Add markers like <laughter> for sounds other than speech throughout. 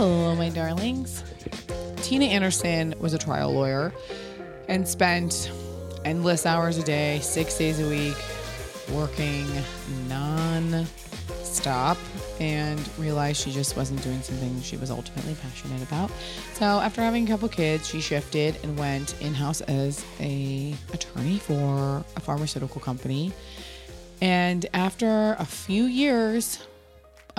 Hello, my darlings. Tina Anderson was a trial lawyer and spent endless hours a day, six days a week, working non stop and realized she just wasn't doing something she was ultimately passionate about. So after having a couple kids, she shifted and went in-house as a attorney for a pharmaceutical company. And after a few years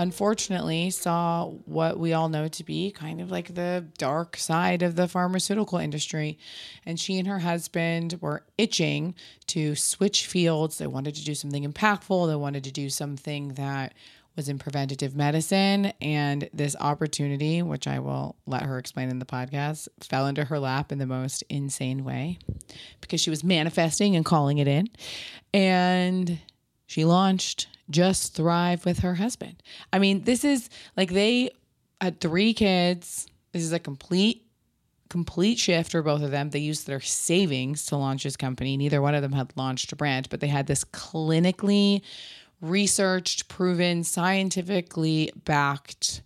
unfortunately saw what we all know to be kind of like the dark side of the pharmaceutical industry. And she and her husband were itching to switch fields. They wanted to do something impactful, they wanted to do something that was in preventative medicine. And this opportunity, which I will let her explain in the podcast, fell into her lap in the most insane way because she was manifesting and calling it in. And she launched Just Thrive with her husband. I mean, this is like they had three kids. This is a complete complete shift for both of them. They used their savings to launch this company. Neither one of them had launched a brand, but they had this clinically researched, proven, scientifically backed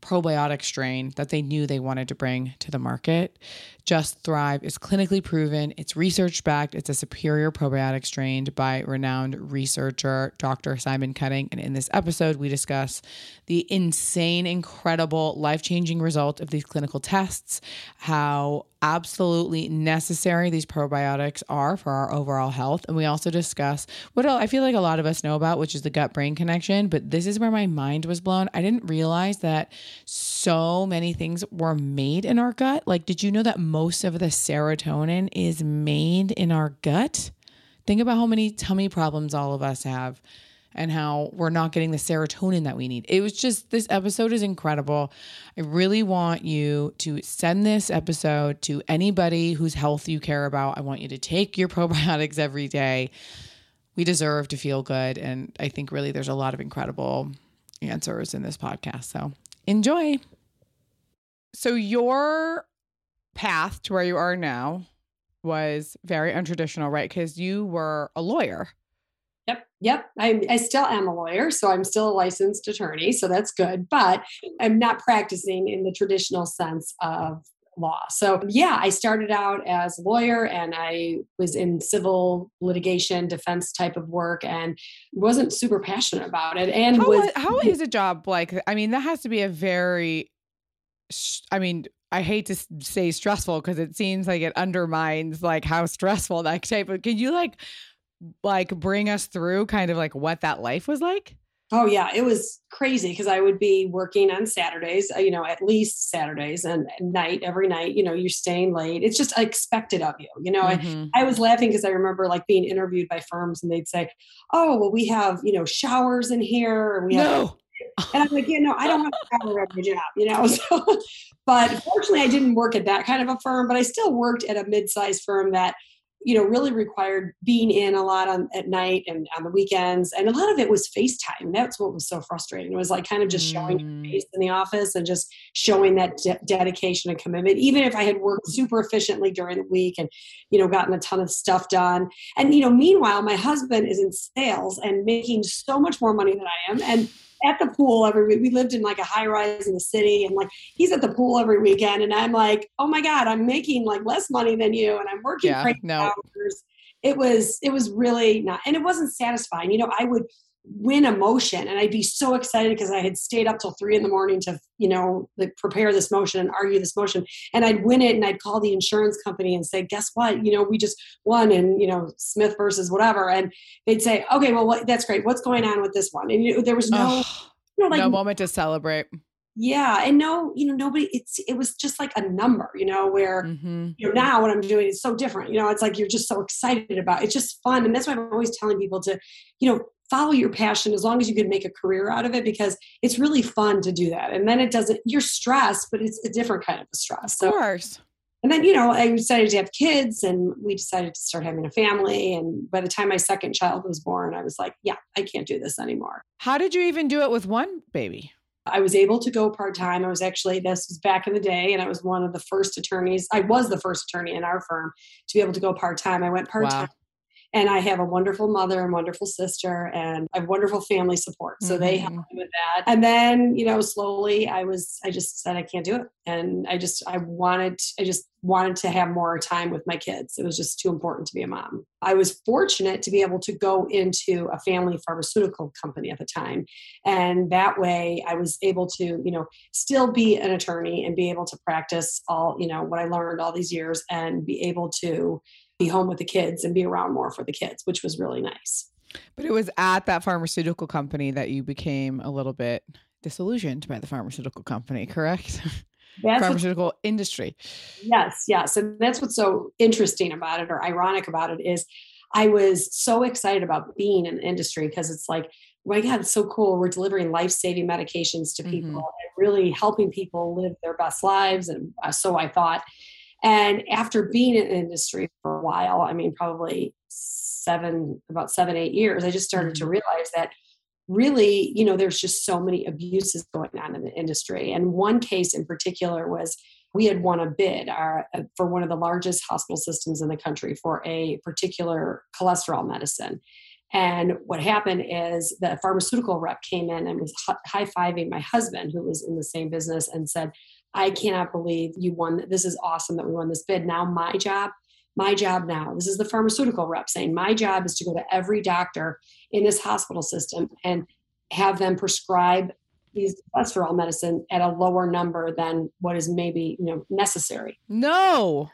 probiotic strain that they knew they wanted to bring to the market. Just Thrive is clinically proven, it's research backed, it's a superior probiotic strain by renowned researcher Dr. Simon Cutting. And in this episode, we discuss the insane, incredible, life changing result of these clinical tests, how absolutely necessary these probiotics are for our overall health. And we also discuss what I feel like a lot of us know about, which is the gut brain connection. But this is where my mind was blown. I didn't realize that so many things were made in our gut. Like, did you know that most of the serotonin is made in our gut? Think about how many tummy problems all of us have and how we're not getting the serotonin that we need. It was just, this episode is incredible. I really want you to send this episode to anybody whose health you care about. I want you to take your <laughs> probiotics every day. We deserve to feel good. And I think really there's a lot of incredible answers in this podcast. So enjoy. So, your path to where you are now was very untraditional, right? Because you were a lawyer. Yep, yep. I, I still am a lawyer, so I'm still a licensed attorney, so that's good. But I'm not practicing in the traditional sense of law. So yeah, I started out as a lawyer and I was in civil litigation, defense type of work, and wasn't super passionate about it. And how, was how is a job like? I mean, that has to be a very, I mean, I hate to say stressful because it seems like it undermines like how stressful that type of. Can you like like bring us through kind of like what that life was like? Oh yeah, it was crazy because I would be working on Saturdays, uh, you know, at least Saturdays and night every night. You know, you're staying late. It's just expected of you. You know, mm-hmm. I, I was laughing because I remember like being interviewed by firms and they'd say, "Oh, well, we have you know showers in here." And we have, no. <laughs> And I'm like, you know, I don't have a shower every job, you know. <laughs> So, but fortunately, I didn't work at that kind of a firm, but I still worked at a mid-sized firm that you know, really required being in a lot on at night and on the weekends. And a lot of it was FaceTime. That's what was so frustrating. It was like kind of just showing your Mm. face in the office and just showing that de- dedication and commitment. Even if I had worked super efficiently during the week and, you know, gotten a ton of stuff done. And, you know, meanwhile, my husband is in sales and making so much more money than I am. And at the pool every week. We lived in like a high rise in the city and like he's at the pool every weekend and I'm like, oh my God, I'm making like less money than you and I'm working Yeah, crazy no. hours. It was it was really not and it wasn't satisfying. You know, I would win a motion and I'd be so excited because I had stayed up till three in the morning to, you know, like prepare this motion and argue this motion. And I'd win it and I'd call the insurance company and say, guess what? You know, we just won and, you know, Smith versus whatever. And they'd say, okay, well, what, that's great. What's going on with this one? And you know, there was no, you know, like, no moment to celebrate. yeah. And no, you know, nobody, it's, it was just like a number, you know, where, hmm you know, now what I'm doing is so different. You know, it's like you're just so excited about it. It's just fun. And that's why I'm always telling people to, you know, follow your passion as long as you can make a career out of it because it's really fun to do that. And then it doesn't, you're stressed, but it's a different kind of a stress. Of course. and then, you know, I decided to have kids and we decided to start having a family. And by the time my second child was born, I was like, yeah, I can't do this anymore. How did you even do it with one baby? I was able to go part time. I was actually, this was back in the day, and I was one of the first attorneys. I was the first attorney in our firm to be able to go part time. I went part time. Wow. And I have a wonderful mother and wonderful sister, and I have wonderful family support. So they helped Mhm. me with that. And then, you know, slowly I was, I just said, I can't do it. And I just, I wanted, I just wanted to have more time with my kids. It was just too important to be a mom. I was fortunate to be able to go into a family pharmaceutical company at the time. And that way I was able to, you know, still be an attorney and be able to practice all, you know, what I learned all these years and be able to be home with the kids and be around more for the kids, which was really nice. But it was at that pharmaceutical company that you became a little bit disillusioned by the pharmaceutical company, correct? That's what, pharmaceutical industry. yes, yes. And that's what's so interesting about it or ironic about it is I was so excited about being in the industry because it's like, oh my God, it's so cool. We're delivering life saving medications to people Mhm. and really helping people live their best lives. And uh, so I thought. And after being in the industry for a while, I mean, probably seven, about seven, eight years, I just started to realize that really, you know, there's just so many abuses going on in the industry. And one case in particular was we had won a bid our, uh, for one of the largest hospital systems in the country for a particular cholesterol medicine. And what happened is the pharmaceutical rep came in and was high fiving my husband, who was in the same business, and said, I cannot believe you won. This is awesome that we won this bid. Now, my job, my job now, this is the pharmaceutical rep saying, my job is to go to every doctor in this hospital system and have them prescribe these cholesterol medicine at a lower number than what is maybe you know necessary No.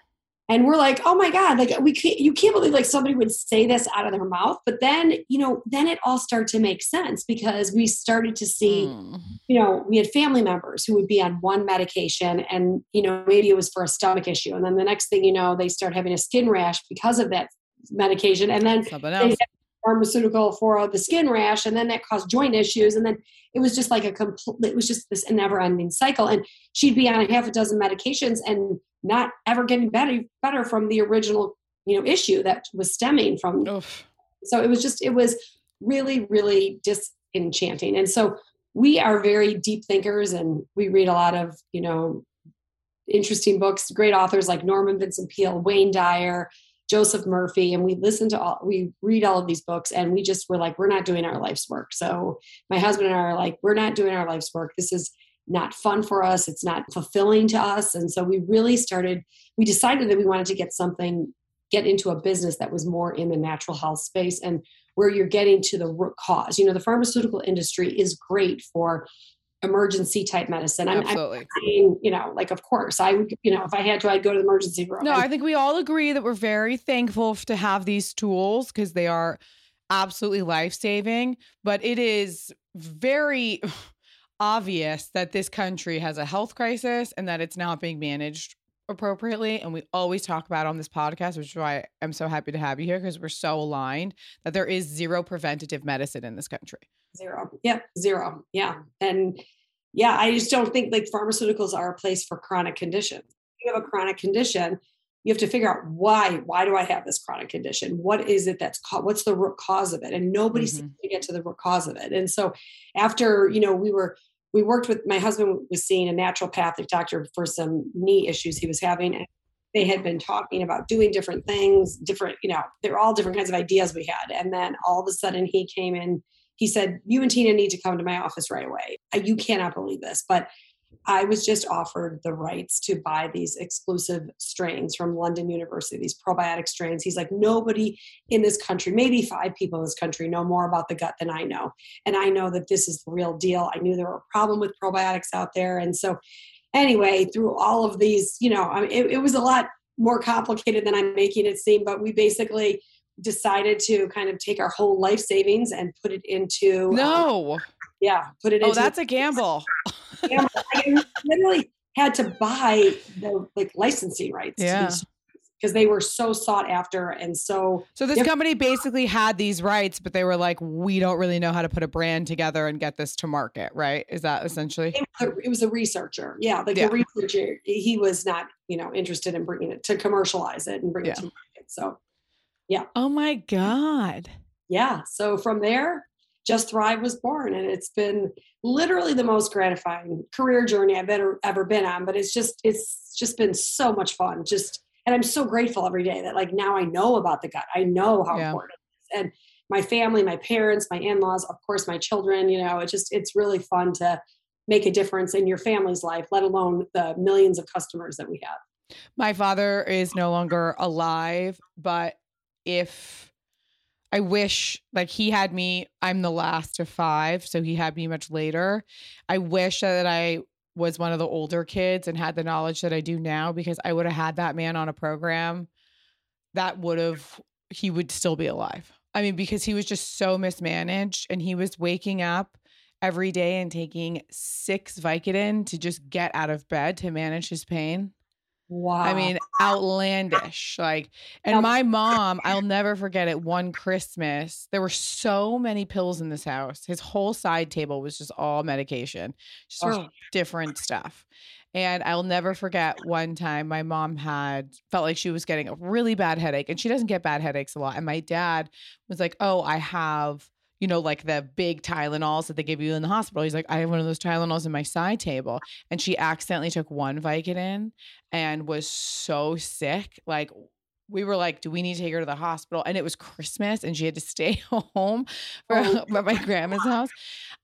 And we're like oh my god like we can't, you can't believe like somebody would say this out of their mouth. But then you know then it all started to make sense because we started to see Mm. you know we had family members who would be on one medication and you know maybe it was for a stomach issue. And then the next thing you know they start having a skin rash because of that medication. And then Something they had pharmaceutical for the skin rash and then that caused joint issues and then it was just like a complete it was just this never ending cycle and she'd be on a half a dozen medications and not ever getting better better from the original you know issue that was stemming from Oof. so it was just it was really really disenchanting and so we are very deep thinkers and we read a lot of you know interesting books great authors like norman vincent peale wayne dyer joseph murphy and we listen to all we read all of these books and we just were like we're not doing our life's work. So my husband and i are like we're not doing our life's work. This is not fun for us. It's not fulfilling to us. And so we really started we decided that we wanted to get something get into a business that was more in the natural health space and where you're getting to the root cause. You know, the pharmaceutical industry is great for emergency type medicine. I'm, I'm saying, you know, like, of course, I would, you know, if I had to, I'd go to the emergency room. No, I think we all agree that we're very thankful to have these tools because they are absolutely life saving. But it is very <sighs> obvious that this country has a health crisis and that it's not being managed appropriately. And we always talk about on this podcast, which is why I'm so happy to have you here because we're so aligned that there is zero preventative medicine in this country. Zero. Yep. Zero. Yeah. And yeah, I just don't think like pharmaceuticals are a place for chronic conditions. If you have a chronic condition, you have to figure out why why do i have this chronic condition what is it that's caught what's the root cause of it and nobody mm-hmm. seems to get to the root cause of it and so after you know we were we worked with my husband was seeing a naturopathic doctor for some knee issues he was having and they had been talking about doing different things different you know they're all different kinds of ideas we had and then all of a sudden he came in he said you and tina need to come to my office right away you cannot believe this but I was just offered the rights to buy these exclusive strains from London University, these probiotic strains. He's like, nobody in this country, maybe five people in this country, know more about the gut than I know. And I know that this is the real deal. I knew there were a problem with probiotics out there. And so, anyway, through all of these, you know, I mean, it, it was a lot more complicated than I'm making it seem, but we basically decided to kind of take our whole life savings and put it into um, no. um, yeah put it oh that's a gamble. <laughs> I literally had to buy the like licensing rights yeah. because they were so sought after and so so this company basically had these rights but they were like we don't really know how to put a brand together and get this to market right? Is that essentially? It was a, it was a researcher. Yeah like yeah. the researcher he was not you know interested in bringing it to commercialize it and bring yeah. it to market so yeah. Oh my God. Yeah. So from there, Just Thrive was born. And it's been literally the most gratifying career journey I've ever, ever been on. But it's just, it's just been so much fun. Just, and I'm so grateful every day that like now I know about the gut. I know how yeah. important it is. And my family, my parents, my in-laws, of course, my children, you know, it just, it's really fun to make a difference in your family's life, let alone the millions of customers that we have. My father is no longer alive, but if I wish like he had me, I'm the last of five, so he had me much later. I wish that I was one of the older kids and had the knowledge that I do now because I would have had that man on a program that would have he would still be alive. I mean, because he was just so mismanaged and he was waking up every day and taking six Vicodin to just get out of bed to manage his pain. Wow. I mean, outlandish. Like, and my <laughs> mom, I'll never forget it. One Christmas, there were so many pills in this house. His whole side table was just all medication, just oh. different stuff. And I'll never forget one time my mom had felt like she was getting a really bad headache, and she doesn't get bad headaches a lot. And my dad was like, Oh, I have you know, like the big Tylenols that they give you in the hospital. He's like, I have one of those Tylenols in my side table. And she accidentally took one Vicodin and was so sick. Like, we were like, do we need to take her to the hospital? And it was Christmas and she had to <laughs> stay home for, oh. at my grandma's house.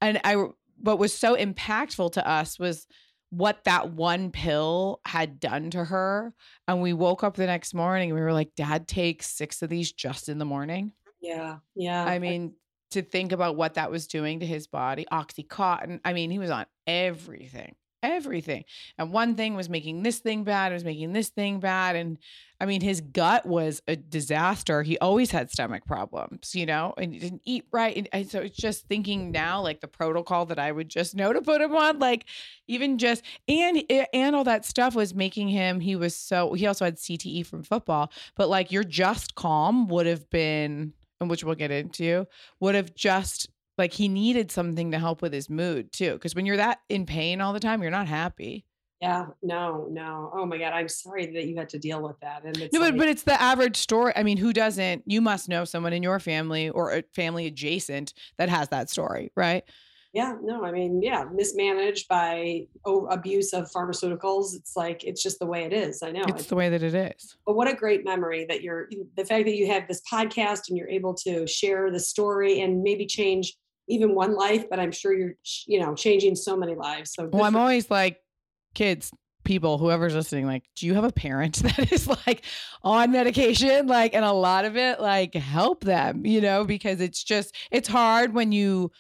And I, what was so impactful to us was what that one pill had done to her. And we woke up the next morning and we were like, Dad takes six of these just in the morning. Yeah. Yeah. I mean, to think about what that was doing to his body. Oxycontin. I mean, he was on everything, everything. And one thing was making this thing bad, it was making this thing bad. And I mean, his gut was a disaster. He always had stomach problems, you know, and he didn't eat right. And, and so it's just thinking now, like the protocol that I would just know to put him on, like even just, and, eh, and all that stuff was making him, he was so, he also had CTE from football, but like your just calm would have been, and which we'll get into, would have just like he needed something to help with his mood too. Because when you're that in pain all the time, you're not happy. Yeah, no, no. Oh my God, I'm sorry that you had to deal with that. And no, like, but, but it's the average story. I mean, who doesn't? You must know someone in your family or a family adjacent that has that story, right? Yeah no i mean yeah mismanaged by oh, abuse of pharmaceuticals it's like it's just the way it is i know it's, it's the way that it is. But what a great memory that you're the fact that you have this podcast and you're able to share the story and maybe change even one life but i'm sure you're you know changing so many lives so well i'm always like kids people whoever's listening like do you have a parent <laughs> that is like on medication? Like and a lot of it like help them you know because it's just it's hard when you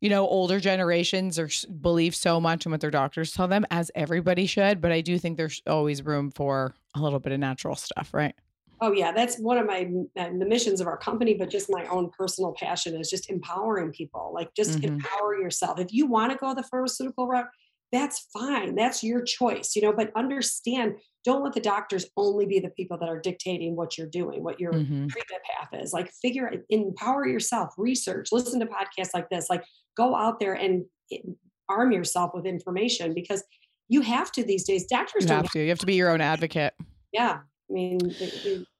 you know, older generations are believe so much in what their doctors tell them, as everybody should. But I do think there's always room for a little bit of natural stuff, right? Oh yeah, that's one of my uh, the missions of our company, but just my own personal passion is just empowering people. Like just mm-hmm. empower yourself. If you want to go the pharmaceutical route, that's fine. That's your choice, you know. But understand, don't let the doctors only be the people that are dictating what you're doing, what your mm-hmm. treatment path is. Like figure empower yourself, research, listen to podcasts like this. Like go out there and eh, arm yourself with information because you have to these days. Doctors you don't have to. You have to be your own advocate. Yeah. I mean,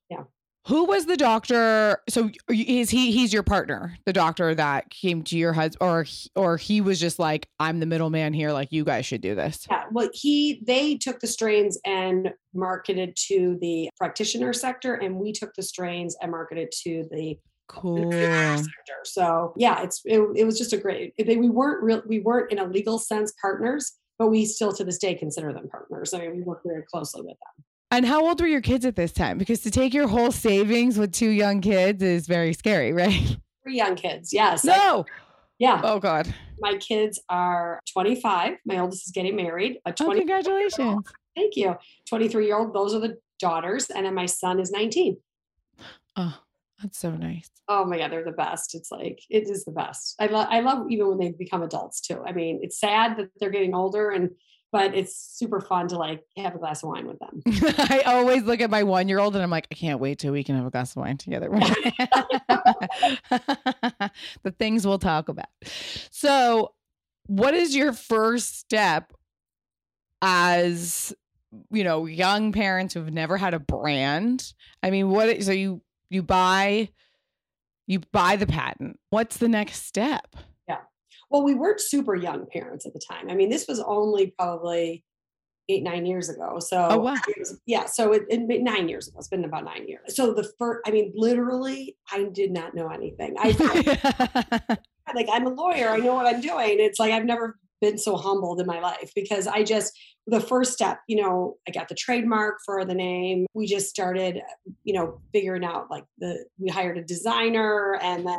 yeah. Who was the doctor? So is he he's your partner, the doctor that came to your husband or or he was just like I'm the middleman here like you guys should do this. Yeah, well he they took the strains and marketed to the practitioner sector and we took the strains and marketed to the Cool. sector. So yeah, it's it, it was just a great. They, we weren't real. We weren't in a legal sense partners, but we still to this day consider them partners. I mean, we work very closely with them. And how old were your kids at this time? Because to take your whole savings with two young kids is very scary, <laughs> right? Three young kids. Yes. No. yeah. Oh God. My kids are 25. My oldest is getting married. A Oh, congratulations. Thank you. 23 year old. Those are the daughters, and then my son is 19. Oh, that's so nice. Oh my god, they're the best. It's like it is the best. I love I love even when they become adults too. I mean, it's sad that they're getting older and but it's super fun to like have a glass of wine with them. <laughs> I always look at my one year old and I'm like, I can't wait till we can have a glass of wine together. <laughs> the things we'll talk about. So, what is your first step as you know young parents who've never had a brand? I mean, what? So you you buy you buy the patent. What's the next step? Yeah. Well, we weren't super young parents at the time. I mean, this was only probably eight, nine years ago. So, Oh, wow. was- yeah. So, it, it nine years ago. It's been about nine years. So, the first, I mean, literally, I did not know anything. I thought, <laughs> like, I'm a lawyer. I know what I'm doing. It's like I've never been so humbled in my life because I just, the first step, you know, I got the trademark for the name. We just started, you know, figuring out like the, we hired a designer and then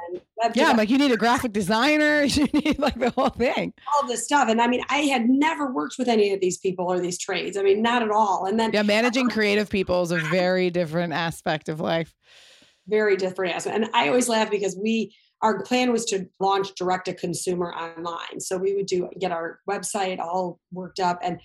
yeah, like, you need a graphic designer. <laughs> You need like the whole thing. all this stuff. And I mean, I had never worked with any of these people or these trades. I mean, not at all. And then Yeah, managing creative people is a very different aspect of life. very different aspect. And I always laugh because we our plan was to launch direct to consumer online. So we would do get our website all worked up and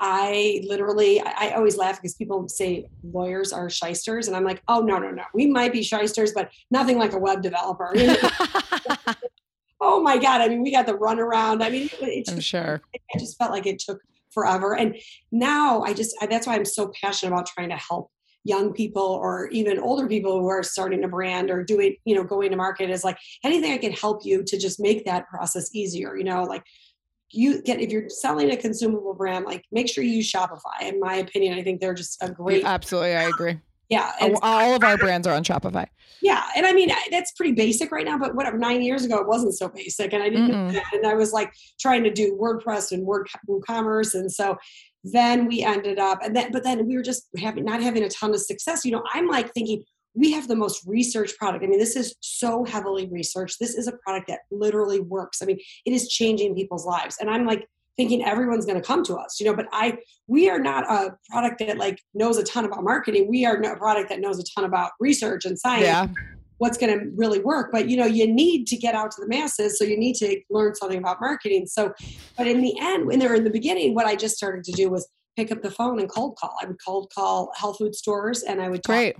I literally, I I always laugh because people say lawyers are shysters, and I'm like, oh no, no, no, we might be shysters, but nothing like a web developer. <laughs> Oh my god! I mean, we got the runaround. I mean, it, it I'm just, sure. I just felt like it took forever. And now I just, I, that's why I'm so passionate about trying to help young people or even older people who are starting a brand or doing, you know, going to market is like anything I can help you to just make that process easier, you know, like you get, if you're selling a consumable brand, like make sure you use Shopify. In my opinion, I think they're just a great, Absolutely, I agree. <laughs> yeah. and- All of our brands are on Shopify. yeah, and I mean that's pretty basic right now, but whatever. Nine years ago, it wasn't so basic, and I didn't. And I was like trying to do WordPress and Word WooCommerce, and so then we ended up, and then but then we were just having not having a ton of success. You know, I'm like thinking we have the most researched product. I mean, this is so heavily researched. This is a product that literally works. I mean, it is changing people's lives, and I'm like thinking everyone's going to come to us you know but i we are not a product that like knows a ton about marketing we are a product that knows a ton about research and science Yeah. What's going to really work but you know you need to get out to the masses so you need to learn something about marketing so but in the end when they were in the beginning what i just started to do was pick up the phone and cold call i would cold call health food stores and i would talk Great.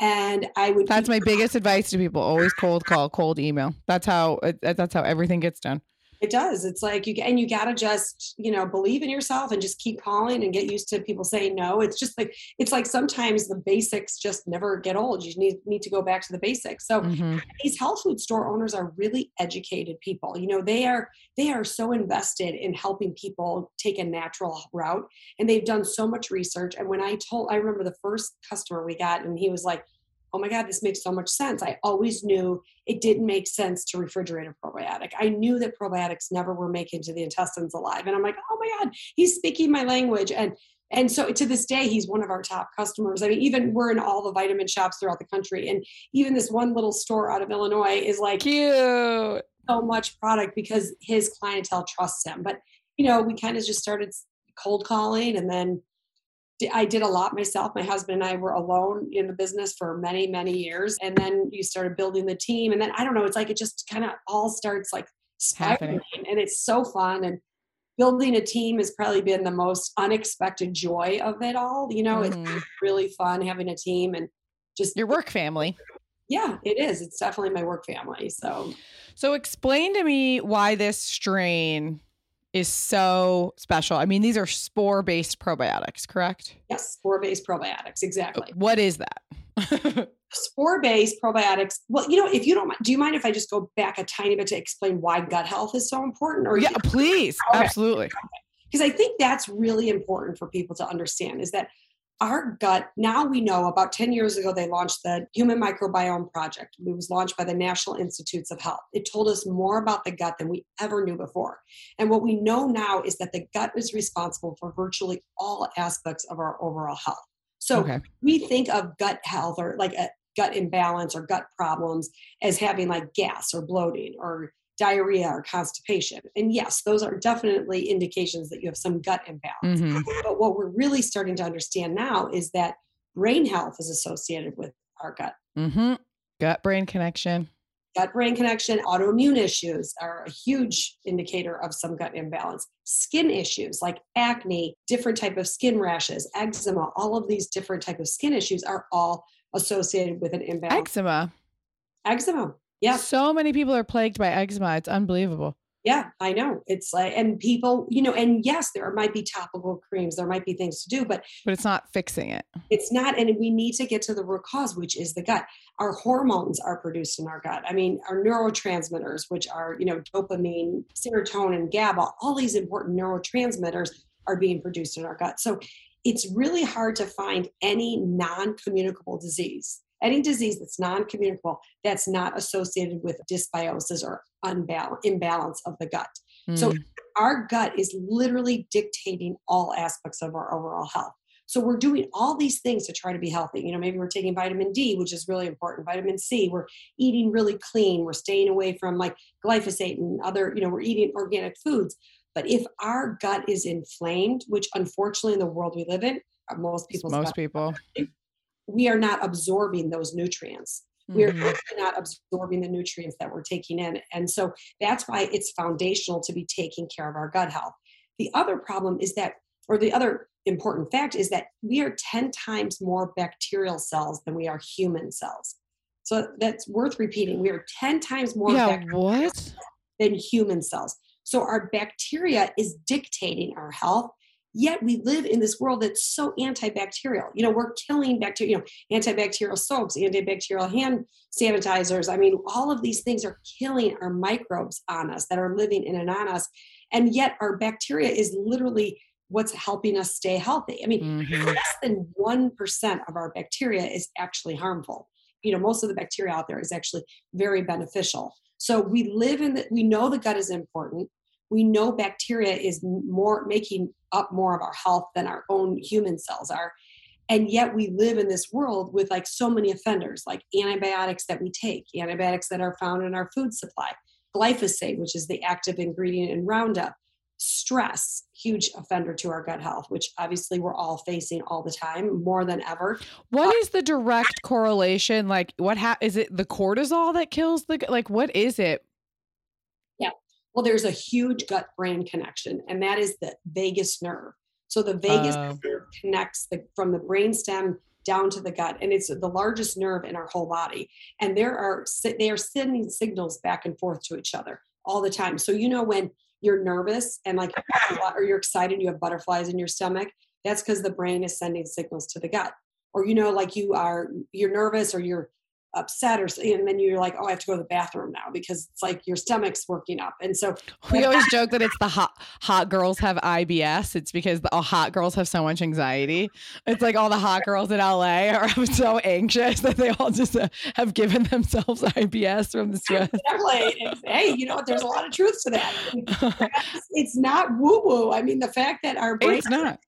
and i would That's my biggest advice to people. Always cold call, cold email. That's how uh, that's how everything gets done. It does. It's like you and you got to just, you know, believe in yourself and just keep calling and get used to people saying no. It's just like it's like sometimes the basics just never get old. You need need to go back to the basics. So Mhm. these health food store owners are really educated people. You know, they are they are so invested in helping people take a natural route and they've done so much research and when I told I remember the first customer we got and he was like, "Oh my god, this makes so much sense. I always knew it didn't make sense to refrigerate a probiotic. I knew that probiotics never were making to the intestines alive." And I'm like, "Oh my god, he's speaking my language." And and so to this day, he's one of our top customers. I mean, even we're in all the vitamin shops throughout the country. And even this one little store out of Illinois is like Cute. so much product because his clientele trusts him. But, you know, we kind of just started cold calling and then I did a lot myself. My husband and I were alone in the business for many, many years. And then you started building the team. And then I don't know, it's like it just kind of all starts like spiraling and it's so fun. And building a team has probably been the most unexpected joy of it all. You know, Mhm. it's really fun having a team and just Your work family. yeah, it is. It's definitely my work family. So So explain to me why this strain is so special. I mean, these are spore based probiotics, correct? Yes, spore based probiotics. Exactly. Uh, what is that? <laughs> spore based probiotics. Well, you know, if you don't mind, do you mind if I just go back a tiny bit to explain why gut health is so important? Or yeah, please. Okay. Absolutely. Because I think that's really important for people to understand is that our gut now we know about 10 years ago they launched the human microbiome project. It was launched by the national institutes of health. It told us more about the gut than we ever knew before. And what we know now is that the gut is responsible for virtually all aspects of our overall health. So okay. we think of gut health or like a gut imbalance or gut problems as having like gas or bloating or diarrhea or constipation. And yes, those are definitely indications that you have some gut imbalance. Mm-hmm. But what we're really starting to understand now is that brain health is associated with our gut. Mm-hmm. Gut brain connection. Gut brain connection, autoimmune issues are a huge indicator of some gut imbalance. Skin issues like acne, different type of skin rashes, eczema, all of these different type of skin issues are all associated with an imbalance. Eczema. Eczema. Yeah. So many people are plagued by eczema. It's unbelievable. Yeah, I know. It's like, and people, you know, and yes, there might be topical creams, there might be things to do, but but it's not fixing it. It's not, and we need to get to the root cause, which is the gut. Our hormones are produced in our gut. I mean, our neurotransmitters, which are, you know, dopamine, serotonin, GABA, all these important neurotransmitters are being produced in our gut. So it's really hard to find any non-communicable disease any disease that's non-communicable that's not associated with dysbiosis or unbalance, imbalance of the gut. Mm. So hmm. our gut is literally dictating all aspects of our overall health. So we're doing all these things to try to be healthy. You know, maybe we're taking vitamin D, which is really important. Vitamin C, we're eating really clean. We're staying away from like glyphosate and other, you know, we're eating organic foods. But if our gut is inflamed, which unfortunately in the world we live in, uh, most people most people we are not absorbing those nutrients. Mm-hmm. We're actually not absorbing the nutrients that we're taking in. And so that's why it's foundational to be taking care of our gut health. The other problem is that, or the other important fact is that we are 10 times more bacterial cells than we are human cells. So that's worth repeating. We are 10 times more yeah, what? than human cells. So our bacteria is dictating our health Yet we live in this world that's so antibacterial. You know, we're killing bacteria, you know, antibacterial soaps, antibacterial hand sanitizers. I mean, all of these things are killing our microbes on us that are living in and on us. And yet our bacteria is literally what's helping us stay healthy. I mean, mm-hmm. less than 1% of our bacteria is actually harmful. You know, most of the bacteria out there is actually very beneficial. So we live in that, we know the gut is important we know bacteria is more making up more of our health than our own human cells are. And yet we live in this world with like so many offenders like antibiotics that we take antibiotics that are found in our food supply glyphosate which is the active ingredient in roundup stress huge offender to our gut health which obviously we're all facing all the time more than ever. What is the direct correlation? Like what ha- is it the cortisol that kills the like what is it well, there's a huge gut brain connection, and that is the vagus nerve. So the vagus uh, nerve connects the, from the brain stem down to the gut, and it's the largest nerve in our whole body. And there are they are sending signals back and forth to each other all the time. So you know when you're nervous and like or you're excited, you have butterflies in your stomach. That's because the brain is sending signals to the gut. Or you know, like you are you're nervous or you're upset or and then you're like oh i have to go to the bathroom now because it's like your stomach's working up. And so <laughs> we always <laughs> joke that it's the hot hot girls have ibs it's because the all hot girls have so much anxiety. It's like all the hot girls in la are <laughs> so anxious that they all just uh, have given themselves ibs from the stress. Exactly. hey you know what? There's a lot of truth to that. It's not woo woo i mean the fact that our brain it's not.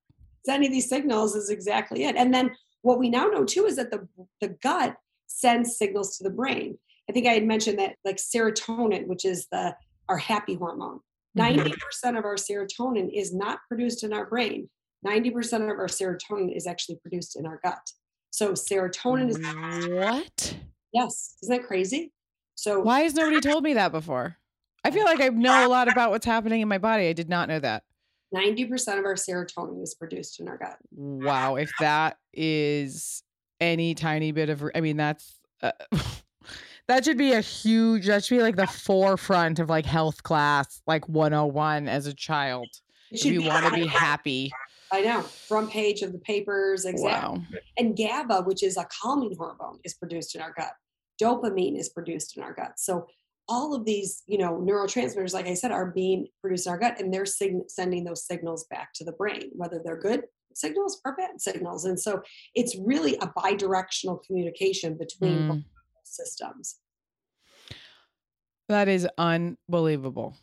sending these signals is exactly it. And then what we now know too is that the the gut sends signals to the brain. I think I had mentioned that like serotonin, which is the our happy hormone. 90% mm-hmm. of our serotonin is not produced in our brain. 90% of our serotonin is actually produced in our gut. So serotonin is What? Yes. Isn't that crazy? So Why has nobody told me that before? I feel like I know a lot about what's happening in my body. I did not know that. 90% of our serotonin is produced in our gut. Wow, if that is any tiny bit of i mean that's uh, <laughs> that should be a huge. That should be like the forefront of like health class, like 101 as a child. If you want to be happy. I know. Front page of the papers, exactly. Wow. And GABA, which is a calming hormone, is produced in our gut. Dopamine is produced in our gut. So all of these, you know, neurotransmitters, like I said, are being produced in our gut, and they're sig- sending those signals back to the brain, whether they're good signals or bad signals. And so it's really a bidirectional communication between Mm, systems. that is unbelievable.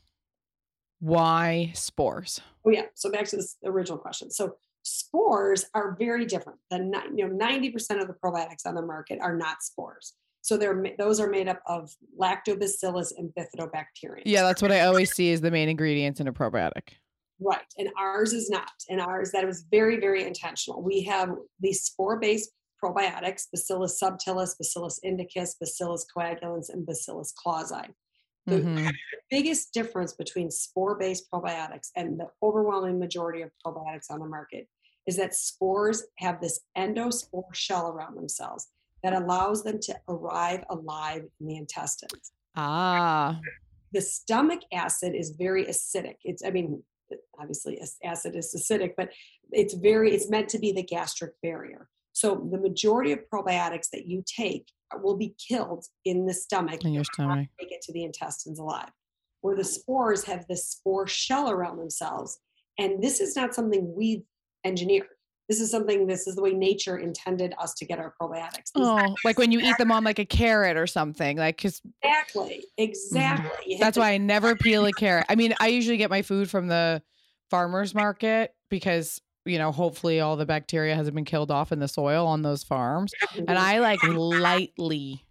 Why spores? Oh yeah. So back to this original question. So spores are very different. than you know ninety percent of the probiotics on the market are not spores. So they're those are made up of lactobacillus and bifidobacterium. Yeah, that's what I always see as the main ingredients in a probiotic. Right. And ours is not. And ours that was very very intentional. We have these spore based probiotics: Bacillus subtilis, Bacillus indicus, Bacillus coagulans, and Bacillus clausii. The Mhm. biggest difference between spore based probiotics and the overwhelming majority of probiotics on the market is that spores have this endospore shell around themselves that allows them to arrive alive in the intestines. Ah, The stomach acid is very acidic. It's, I mean, obviously acid is acidic, but it's very, it's meant to be the gastric barrier. So the majority of probiotics that you take will be killed in the stomach in your stomach. make it to the intestines alive. Where the spores have this spore shell around themselves. And this is not something we've engineered. This is something, this is the way nature intended us to get our probiotics. These- Oh, like when you eat them on like a carrot or something. Like, cause Exactly. Mm-hmm. Exactly. That's why I <laughs> never peel a carrot. I mean, I usually get my food from the farmer's market because, you know, hopefully all the bacteria hasn't been killed off in the soil on those farms. And I like lightly,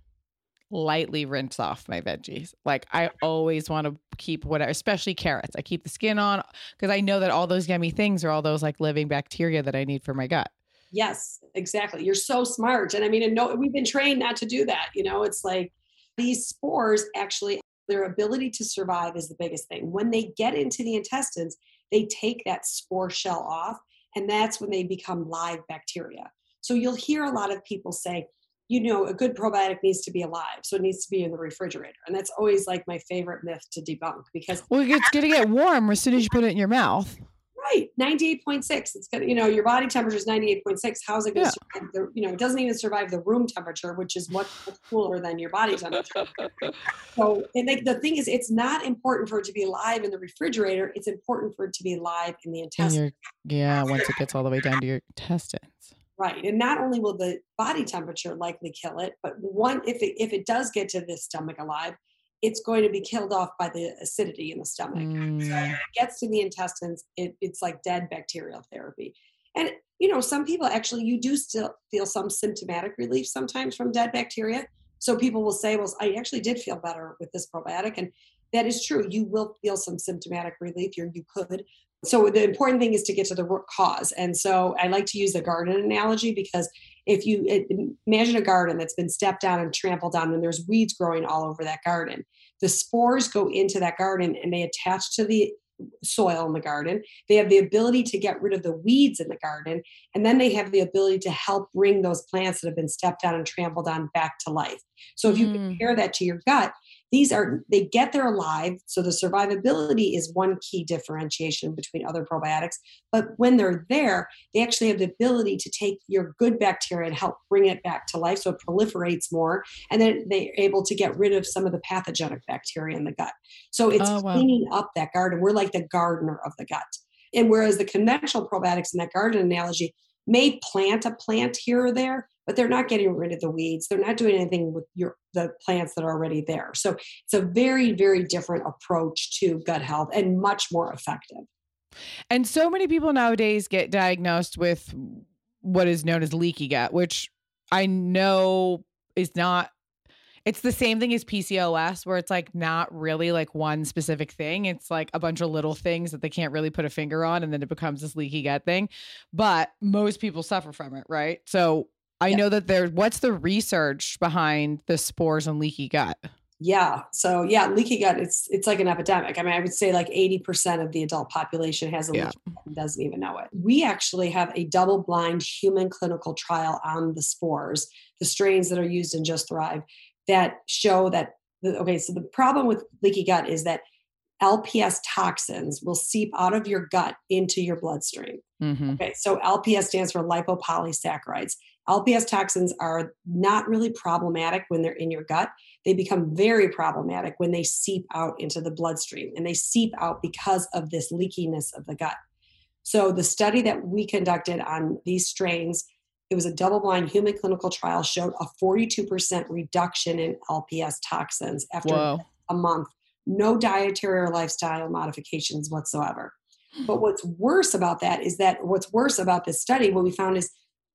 lightly rinse off my veggies. Like I always want to keep whatever, especially carrots. I keep the skin on because I know that all those yummy things are all those like living bacteria that I need for my gut. Yes, exactly. You're so smart. And I mean, and no, we've been trained not to do that. You know, it's like these spores actually, their ability to survive is the biggest thing. When they get into the intestines, they take that spore shell off, and that's when they become live bacteria. So you'll hear a lot of people say, you know, a good probiotic needs to be alive. So it needs to be in the refrigerator. And that's always like my favorite myth to debunk because Well, it's going to get warm as soon as you put it in your mouth. Right, ninety-eight point six. It's gonna, you know, your body temperature is ninety-eight point six. How's it going to Yeah. survive? The, you know, it doesn't even survive the room temperature, which is much cooler than your body temperature. <laughs> so, and like, the thing is, it's not important for it to be alive in the refrigerator. It's important for it to be alive in the In intestine. your, yeah, once it gets all the way down to your intestines. Right, and not only will the body temperature likely kill it, but one if it if it does get to the stomach alive, it's going to be killed off by the acidity in the stomach. So Mm. when it gets to the intestines, it, it's like dead bacterial therapy. And you know, some people actually you do still feel some symptomatic relief sometimes from dead bacteria. So people will say, "Well, I actually did feel better with this probiotic," and that is true. You will feel some symptomatic relief. You you could. So the important thing is to get to the root cause. And so I like to use the garden analogy because if you it, imagine a garden that's been stepped on and trampled on, and there's weeds growing all over that garden, the spores go into that garden and they attach to the soil in the garden. They have the ability to get rid of the weeds in the garden, and then they have the ability to help bring those plants that have been stepped on and trampled on back to life. So if you Mm. compare that to your gut, these are they get there alive. So the survivability is one key differentiation between other probiotics. But when they're there, they actually have the ability to take your good bacteria and help bring it back to life so it proliferates more. And then they're able to get rid of some of the pathogenic bacteria in the gut. So it's Oh, wow. cleaning up that garden. We're like the gardener of the gut. And whereas the conventional probiotics in that garden analogy may plant a plant here or there, but they're not getting rid of the weeds. They're not doing anything with your the plants that are already there. So it's a very, very different approach to gut health and much more effective. And so many people nowadays get diagnosed with what is known as leaky gut, which I know is not it's the same thing as PCOS where it's like not really like one specific thing. It's like a bunch of little things that they can't really put a finger on and then it becomes this leaky gut thing. But most people suffer from it, right? So I Yeah. know that there what's the research behind the spores and leaky gut? Yeah. So yeah, leaky gut, it's it's like an epidemic. I mean, I would say like 80% of the adult population has a Yeah. leaky gut and doesn't even know it. We actually have a double-blind human clinical trial on the spores, the strains that are used in Just Thrive, that show that okay, so the problem with leaky gut is that LPS toxins will seep out of your gut into your bloodstream. Mm-hmm. Okay, so LPS stands for lipopolysaccharides. LPS toxins are not really problematic when they're in your gut. They become very problematic when they seep out into the bloodstream, and they seep out because of this leakiness of the gut. So, the study that we conducted on these strains, it was a double blind human clinical trial, showed a 42% reduction in LPS toxins after Whoa. a month. No dietary or lifestyle modifications whatsoever. Hmm. But what's worse about that is that what's worse about this study, what we found is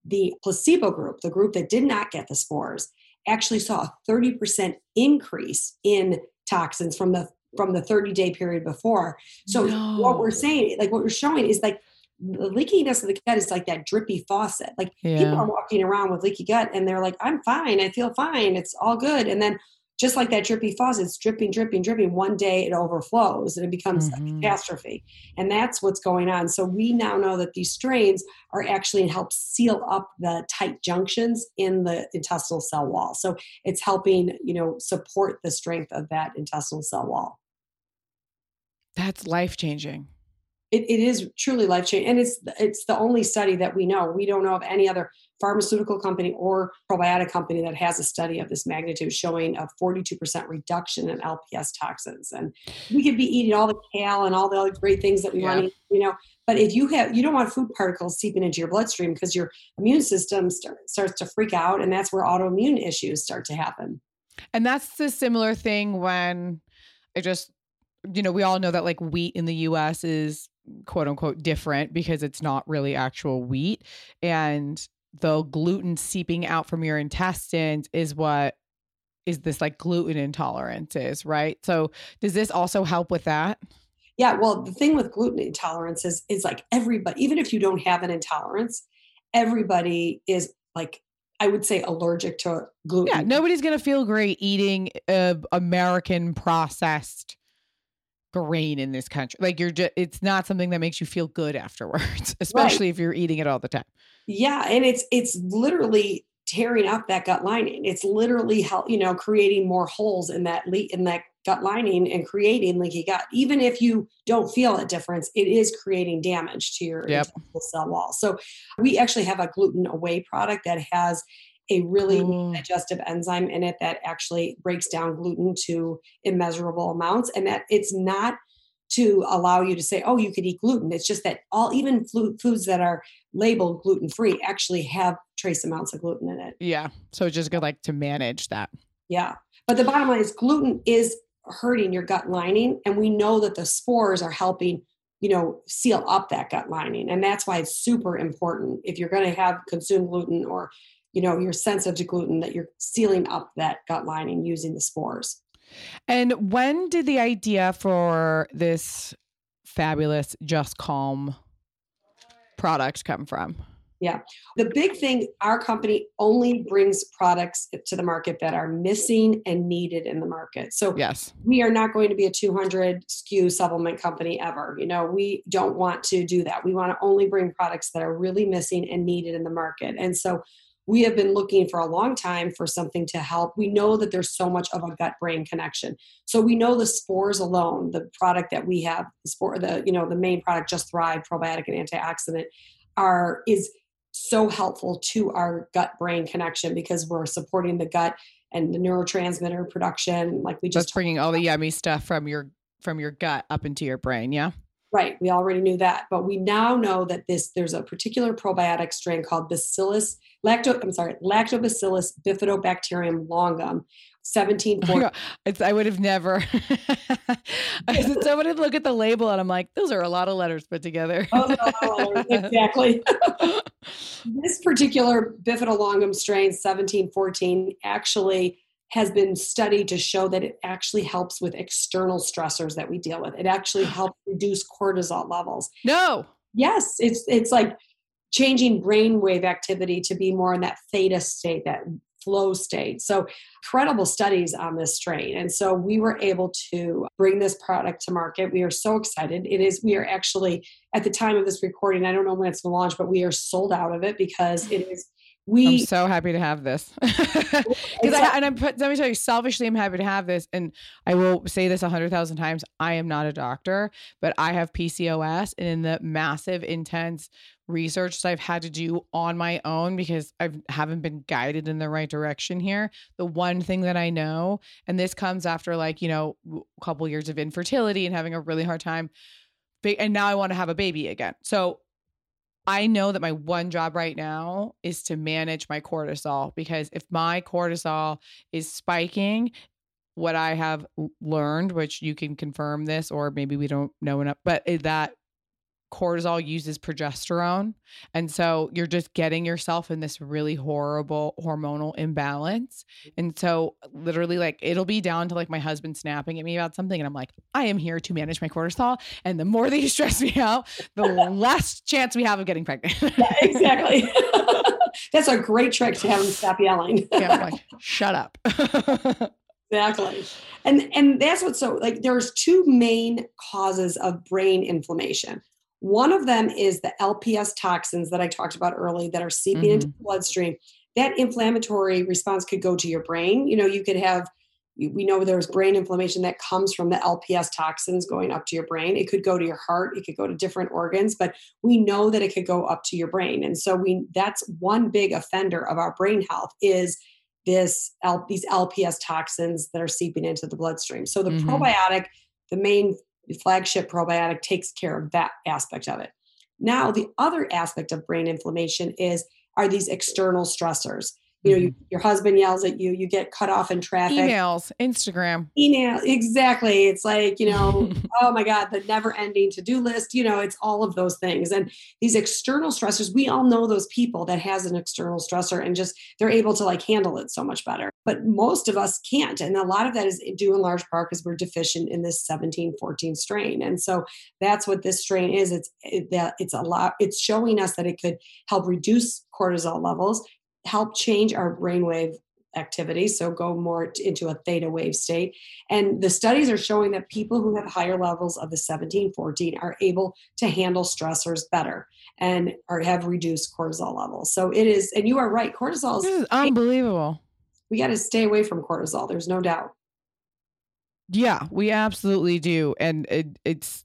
the placebo group, the group that did not get the spores, actually saw a 30% increase in toxins from the from the 30 day period before. So no. what we're saying, like what we're showing is like the leakiness of the gut is like that drippy faucet. Like yeah. people are walking around with leaky gut and they're like, I'm fine, I feel fine, it's all good. And then just like that drippy faucet, it's dripping, dripping, dripping. One day it overflows and it becomes mm-hmm. a catastrophe. And that's what's going on. So we now know that these strains are actually help seal up the tight junctions in the intestinal cell wall. So it's helping, you know, support the strength of that intestinal cell wall. That's life changing. It, it is truly life changing, and it's it's the only study that we know. We don't know of any other pharmaceutical company or probiotic company that has a study of this magnitude showing a 42% reduction in LPS toxins. And we could be eating all the kale and all the other great things that we yeah. want to, you know, but if you have, you don't want food particles seeping into your bloodstream because your immune system start, starts to freak out. And that's where autoimmune issues start to happen. And that's the similar thing when I just, you know, we all know that like wheat in the US is quote unquote different because it's not really actual wheat. And the gluten seeping out from your intestines is what is this like gluten intolerance is, right? So does this also help with that? Yeah, well, the thing with gluten intolerance is is like everybody, even if you don't have an intolerance, everybody is like I would say allergic to gluten. Yeah, nobody's gonna feel great eating uh, American processed grain in this country. Like you're just, it's not something that makes you feel good afterwards, <laughs> especially right. if you're eating it all the time. Yeah, and it's it's literally tearing up that gut lining. It's literally help, you know, creating more holes in that le- in that gut lining and creating leaky gut. Even if you don't feel a difference, it is creating damage to your yep. cell wall. So we actually have a gluten away product that has a really mm. digestive enzyme in it that actually breaks down gluten to immeasurable amounts and that it's not to allow you to say, oh, you could eat gluten. It's just that all even foods that are labeled gluten free actually have trace amounts of gluten in it. Yeah. So it's just good like to manage that. Yeah. But the bottom line is gluten is hurting your gut lining. And we know that the spores are helping, you know, seal up that gut lining. And that's why it's super important if you're going to have consume gluten or, you know, you're sensitive to gluten that you're sealing up that gut lining using the spores. And when did the idea for this fabulous Just Calm product come from? Yeah. The big thing, our company only brings products to the market that are missing and needed in the market. So, yes, we are not going to be a 200 SKU supplement company ever. You know, we don't want to do that. We want to only bring products that are really missing and needed in the market. And so, we have been looking for a long time for something to help. We know that there's so much of a gut brain connection. So we know the spores alone, the product that we have, the spore, the you know the main product, Just Thrive probiotic and antioxidant, are is so helpful to our gut brain connection because we're supporting the gut and the neurotransmitter production. Like we just That's bringing all the yummy stuff from your from your gut up into your brain. Yeah. Right. We already knew that, but we now know that this there's a particular probiotic strain called Bacillus lacto. I'm sorry, Lactobacillus bifidobacterium longum. 17 oh <laughs> I would have never <laughs> I would look at the label and I'm like those are a lot of letters put together oh, <laughs> exactly this particular bifidolongum strain 1714 actually has been studied to show that it actually helps with external stressors that we deal with. It actually helps reduce cortisol levels. No. Yes, it's it's like changing brainwave activity to be more in that theta state, that flow state. So incredible studies on this strain. And so we were able to bring this product to market. We are so excited. It is, we are actually, at the time of this recording, I don't know when it's going to launch, but we are sold out of it because it is we I'm so happy to have this. <laughs> Because I and I'm let me tell you, selfishly, I'm happy to have this. And I will say this a hundred thousand times. I am not a doctor, but I have PCOS, and in the massive, intense research that I've had to do on my own because I haven't been guided in the right direction here. The one thing that I know, and this comes after like you know a couple years of infertility and having a really hard time, and now I want to have a baby again. So I know that my one job right now is to manage my cortisol because if my cortisol is spiking, what I have learned, which you can confirm this, or maybe we don't know enough, but eh, that cortisol uses progesterone. And so you're just getting yourself in this really horrible hormonal imbalance. And so literally like it'll be down to like my husband snapping at me about something and I'm like, I am here to manage my cortisol and the more that you stress me out, the less chance we have of getting pregnant. <laughs> yeah, exactly. <laughs> That's a great trick to have him stop yelling. yeah, like, <laughs> shut up. exactly. And and that's what's so like there's two main causes of brain inflammation. One of them is the LPS toxins that I talked about early that are seeping mm-hmm. into the bloodstream. That inflammatory response could go to your brain. You know, you could have, we know there's brain inflammation that comes from the LPS toxins going up to your brain. It could go to your heart, it could go to different organs, but we know that it could go up to your brain. And so we that's one big offender of our brain health is this these LPS toxins that are seeping into the bloodstream. So the mm-hmm. probiotic, the main flagship probiotic takes care of that aspect of it. Now, the other aspect of brain inflammation is are these external stressors you know, you, mm-hmm. your husband yells at you, you get cut off in traffic. Emails, Instagram. Email, exactly. It's like, you know, <laughs> oh my God, the never ending to do list, you know, it's all of those things. And these external stressors, we all know those people that has an external stressor and just they're able to like handle it so much better. But most of us can't. And a lot of that is due in large part because we're deficient in this 17, 14 strain. And so that's what this strain is. It's it, that it's a lot, it's showing us that it could help reduce cortisol levels help change our brainwave activity, so go more into a theta wave state. And the studies are showing that people who have higher levels of the 17, 14 are able to handle stressors better and or have reduced cortisol levels. So it is, and you are right, cortisol is, is unbelievable. We got to stay away from cortisol. There's no doubt. Yeah, we absolutely do. And it, it's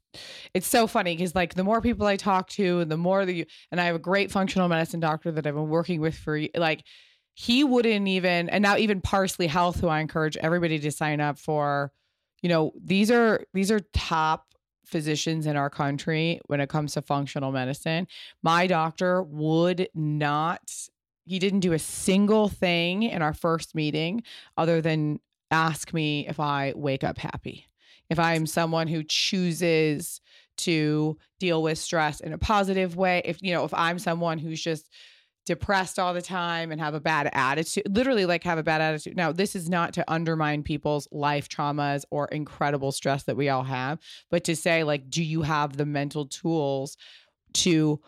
it's so funny because like the more people I talk to and the more that you and I have a great functional medicine doctor that I've been working with for like he wouldn't even and now even Parsley Health who I encourage everybody to sign up for you know these are these are top physicians in our country when it comes to functional medicine. My doctor would not he didn't do a single thing in our first meeting other than ask me if I wake up happy if I'm someone who chooses to deal with stress in a positive way, if you know, if I'm someone who's just depressed all the time and have a bad attitude, literally like have a bad attitude. Now, this is not to undermine people's life traumas or incredible stress that we all have, but to say like do you have the mental tools to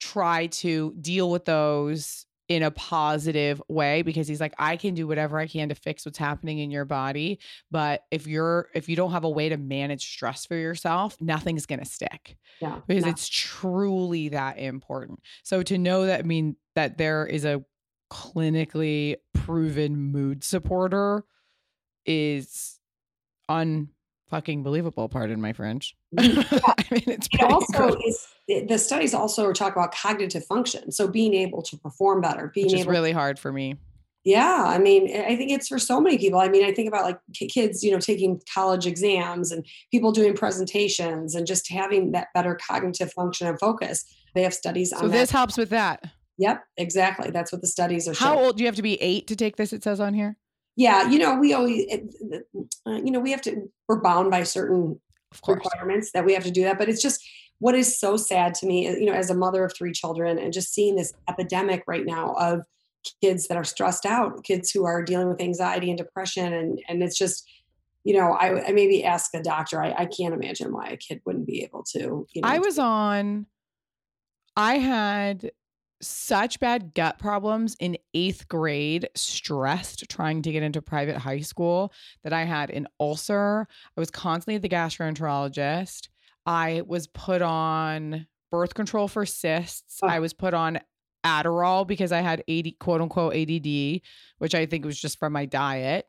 try to deal with those in a positive way because he's like I can do whatever I can to fix what's happening in your body but if you're if you don't have a way to manage stress for yourself nothing's going to stick yeah because yeah. it's truly that important so to know that I mean that there is a clinically proven mood supporter is un fucking believable pardon my french. <laughs> Mm-hmm. i mean it's it also is the studies also talk about cognitive function so being able to perform better being Which is able really hard for me. Yeah i mean i think it's for so many people i mean i think about like kids you know taking college exams and people doing presentations and just having that better cognitive function and focus. They have studies so this helps with that. Yep exactly that's what the studies are how showing. old do you have to be eight to take this it says on here yeah you know we always uh, you know we have to we're bound by certain requirements that we have to do that but it's just what is so sad to me you know as a mother of three children and just seeing this epidemic right now of kids that are stressed out kids who are dealing with anxiety and depression and and it's just you know i, I maybe ask a doctor I, I can't imagine why a kid wouldn't be able to you know i was on i had such bad gut problems in eighth grade, stressed trying to get into private high school, that I had an ulcer. I was constantly at the gastroenterologist. I was put on birth control for cysts. Oh. I was put on Adderall because I had 80 quote unquote ADD, which I think was just from my diet.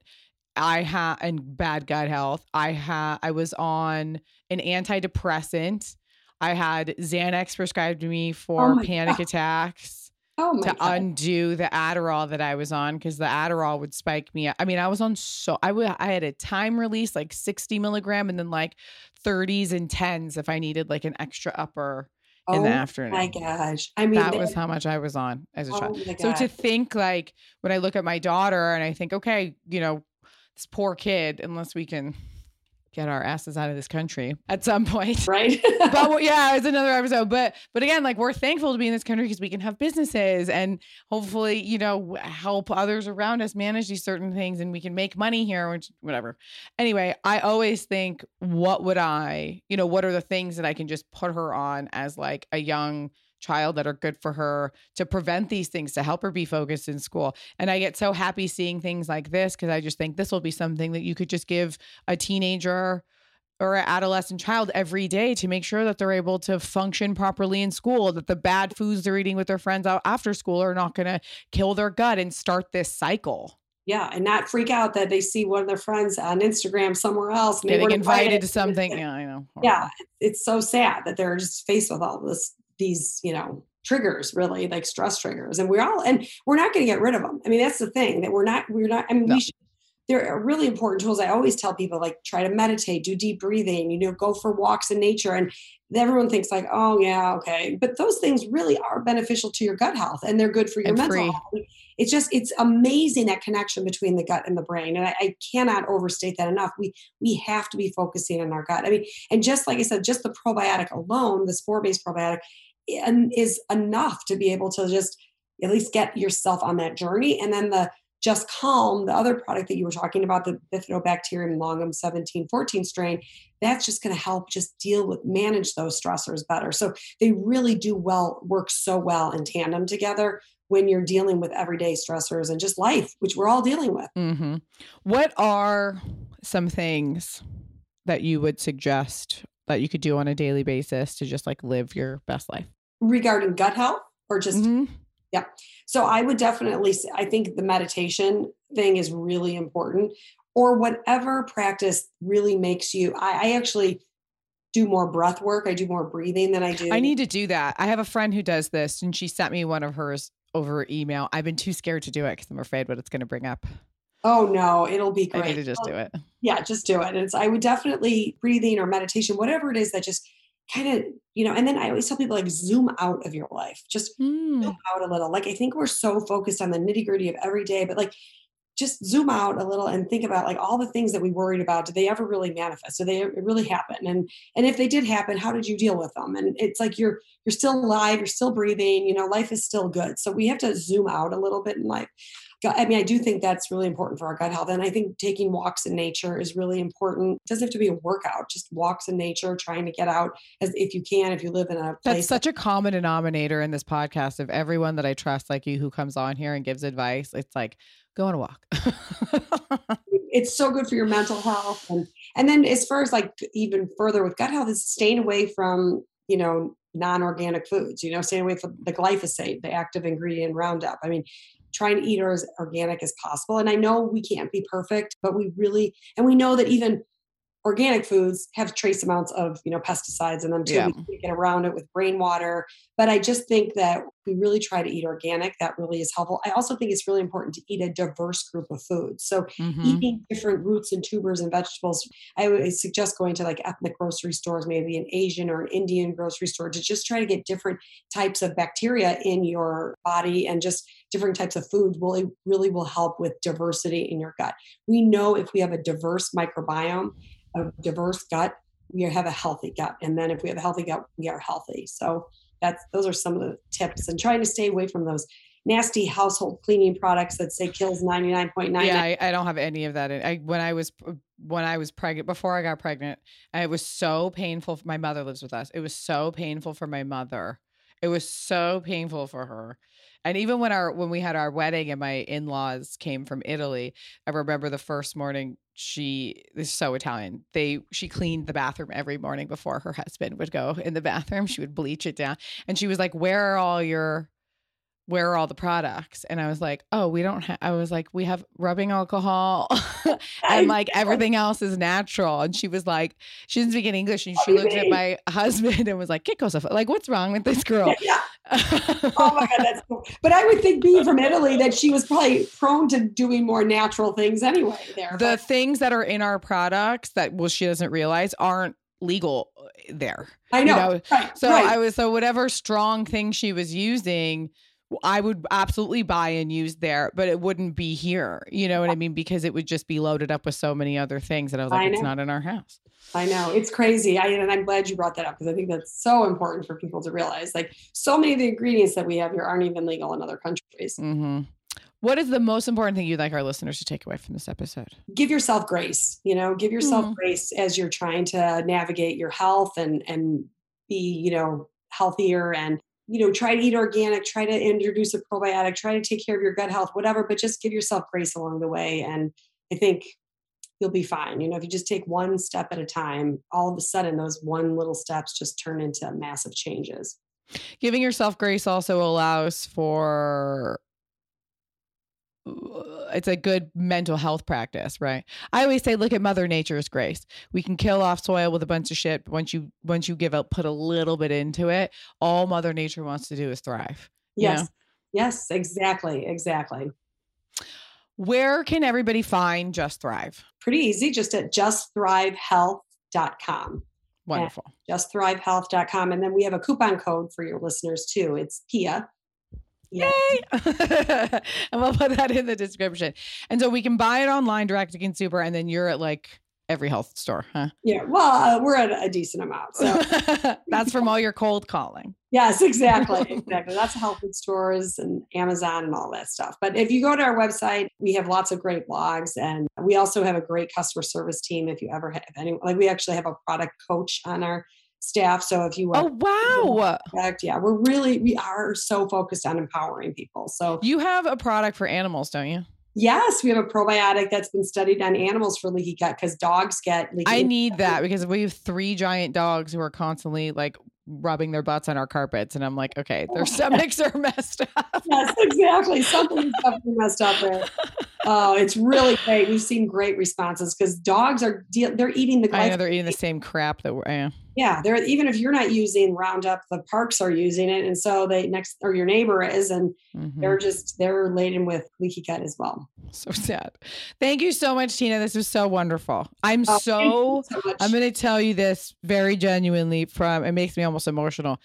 I had and bad gut health. I had I was on an antidepressant. I had Xanax prescribed to me for Oh panic God. attacks Oh to God. undo the Adderall that I was on because the Adderall would spike me. I mean, I was on so I would I had a time release like 60 milligram and then like 30s and 10s if I needed like an extra upper in the Oh afternoon. my gosh. I mean, that was how much I was on as a oh child. So to think like when I look at my daughter and I think, okay, you know, this poor kid, unless we can get our asses out of this country at some point. right? <laughs> but well, yeah, it's another episode. But but again, like we're thankful to be in this country because we can have businesses and hopefully, you know, help others around us manage these certain things and we can make money here, which whatever. Anyway, I always think, what would I, you know, what are the things that I can just put her on as like a young child that are good for her to prevent these things to help her be focused in school and i get so happy seeing things like this because i just think this will be something that you could just give a teenager or an adolescent child every day to make sure that they're able to function properly in school, that the bad foods they're eating with their friends out after school are not going to kill their gut and start this cycle. yeah, and not freak out that they see one of their friends on Instagram somewhere else. and they Getting weren't invited to something. <laughs> Yeah, I know. Yeah, it's so sad that they're just faced with all this, these, you know, triggers really like stress triggers and we're all and we're not going to get rid of them i mean that's the thing that we're not we're not i mean No. we should they're really important tools. I always tell people like try to meditate do deep breathing you know go for walks in nature and everyone thinks like oh yeah okay but those things really are beneficial to your gut health and they're good for your And mental free. health. It's just it's amazing that connection between the gut and the brain and I, I cannot overstate that enough. We we have to be focusing on our gut. I mean and just like i said just the probiotic alone the spore based probiotic is enough to be able to just at least get yourself on that journey. And then the just calm the other product that you were talking about the bifidobacterium longum 1714 strain that's just going to help just deal with manage those stressors better. So they really do well work so well in tandem together when you're dealing with everyday stressors and just life which we're all dealing with. Hmm What are some things that you would suggest that you could do on a daily basis to just like live your best life? regarding gut health or just Mhm. So I would definitely say, I think the meditation thing is really important or whatever practice really makes you. I, I actually do more breath work. I do more breathing than I do. I need to do that. I have a friend who does this and she sent me one of hers over email. I've been too scared to do it because I'm afraid what it's going to bring up. Oh no, it'll be I great. need to just do it. Yeah, just do it. It's I would definitely breathing or meditation, whatever it is that just kind of, you know, and then I always tell people like zoom out of your life. Just Mm. zoom out a little. Like I think we're so focused on the nitty gritty of every day, but like just zoom out a little and think about like all the things that we worried about. Did they ever really manifest? Did they really happen? And and if they did happen, how did you deal with them? And it's like you're you're still alive, you're still breathing. You know, life is still good. So we have to zoom out a little bit in life. I mean, I do think that's really important for our gut health. And I think taking walks in nature is really important. It doesn't have to be a workout, just walks in nature, trying to get out as if you can, if you live in a place. That's such a common denominator in this podcast of everyone that I trust, like you, who comes on here and gives advice. It's like, go on a walk. <laughs> it's so good for your mental health and and then as far as like even further with gut health is staying away from you know non-organic foods you know staying away from the glyphosate the active ingredient roundup i mean trying to eat as organic as possible. And i know we can't be perfect but we really and we know that even organic foods have trace amounts of you know pesticides in them too Yeah. we get around it with rainwater but i just think that we really try to eat organic that really is helpful i also think it's really important to eat a diverse group of foods so Mhm. eating different roots and tubers and vegetables. I would suggest going to like ethnic grocery stores, maybe an Asian or an Indian grocery store to just try to get different types of bacteria in your body and just different types of foods really really will help with diversity in your gut. We know if we have a diverse microbiome, a diverse gut, we have a healthy gut. And then if we have a healthy gut, we are healthy. So that's those are some of the tips and trying to stay away from those nasty household cleaning products that say kills 99.9 yeah, I, I don't have any of that. I when I was when I was pregnant before I got pregnant, it was so painful. My mother lives with us. It was so painful for my mother. It was so painful for her. And even when our when we had our wedding and my in-laws came from Italy, I remember the first morning she is so Italian. They she cleaned the bathroom every morning before her husband would go in the bathroom. She would bleach it down. And she was like, Where are all your where are all the products? And I was like, oh, we don't have, I was like, we have rubbing alcohol <laughs> and like <laughs> everything else is natural. And she was like, she didn't speak in English. And she looked at my <laughs> husband and was like, ¿Qué cosa? Like, what's wrong with this girl? Yeah. oh my God, that's cool. But I would think being from Italy that she was probably prone to doing more natural things anyway there. the but- things that are in our products that, well, she doesn't realize aren't legal uh, there. I you know. know, right, So right. I was so whatever strong thing she was using, I would absolutely buy and use there, but it wouldn't be here. You know what I mean? Because it would just be loaded up with so many other things And I was like, I it's not in our house. I know it's crazy. I, and I'm glad you brought that up because I think that's so important for people to realize. Like so many of the ingredients that we have here aren't even legal in other countries. hmm What is the most important thing you'd like our listeners to take away from this episode? Give yourself grace. You know, give yourself Mm. grace as you're trying to navigate your health and and be you know healthier and you know try to eat organic. Try to introduce a probiotic. Try to take care of your gut health. Whatever, but just give yourself grace along the way. And I think you'll be fine. You know, if you just take one step at a time, all of a sudden those one little steps just turn into massive changes. Giving yourself grace also allows for it's a good mental health practice, right? I always say look at mother nature's grace. We can kill off soil with a bunch of shit, but once you once you give up put a little bit into it, all mother nature wants to do is thrive. you know? Yes. Yes, exactly. Exactly. Where can everybody find Just Thrive? Pretty easy, just at justthrivehealth.com. Wonderful. Justthrivehealth.com. And then we have a coupon code for your listeners too. It's PIA. Yeah. and we'll put that in the description. And so we can buy it online direct to consumer, and then you're at like every health store, huh? Yeah. Well, uh, we're at a decent amount. So, <laughs> That's from all your cold calling. yes, exactly. <laughs> Exactly. That's health food stores and Amazon and all that stuff. But if you go to our website, we have lots of great blogs and we also have a great customer service team. If you ever have any, like we actually have a product coach on our staff. So if you Oh want wow. product, yeah, we're really, we are so focused on empowering people. So You have a product for animals, don't you? yes, we have a probiotic that's been studied on animals for leaky gut because dogs get leaky. I need that because we have three giant dogs who are constantly like rubbing their butts on our carpets. And I'm like, okay, their <laughs> stomachs are messed up. yes, exactly. Something's definitely messed up there. <laughs> Oh, it's really great. We've seen great responses because dogs are de- they're eating the I know they're eating the same crap that we're yeah. yeah, they're even if you're not using Roundup, the parks are using it, and so they next or your neighbor is, and Mhm. they're just they're laden with leaky gut as well. So sad. Thank you so much, Tina. This was so wonderful. I'm Oh, so so. I'm going to tell you this very genuinely from it makes me almost emotional.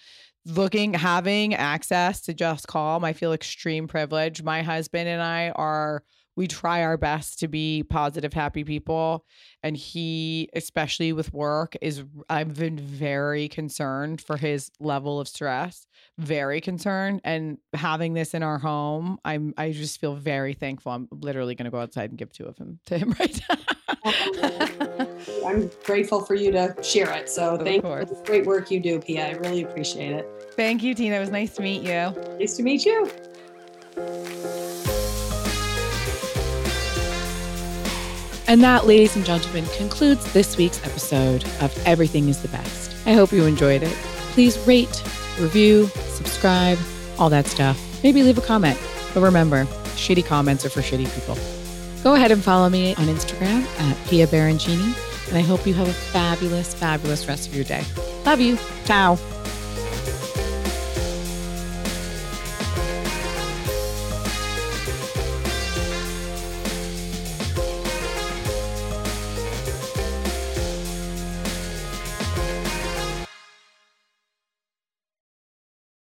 Looking having access to Just Calm, I feel extreme privilege. My husband and I are we try our best to be positive, happy people. And he, especially with work, is I've been very concerned for his level of stress. Very concerned. And having this in our home, I'm I just feel very thankful. I'm literally gonna go outside and give two of them to him <laughs> right now. I'm grateful for you to share it. So Of thank you for the great work you do, Pia. I really appreciate it. Thank you, Tina. It was nice to meet you. Nice to meet you. And that, ladies and gentlemen, concludes this week's episode of Everything is the Best. I hope you enjoyed it. Please rate, review, subscribe, all that stuff. Maybe leave a comment. But remember, shitty comments are for shitty people. Go ahead and follow me on Instagram at Pia Baroncini. And I hope you have a fabulous, fabulous rest of your day. Love you. Ciao.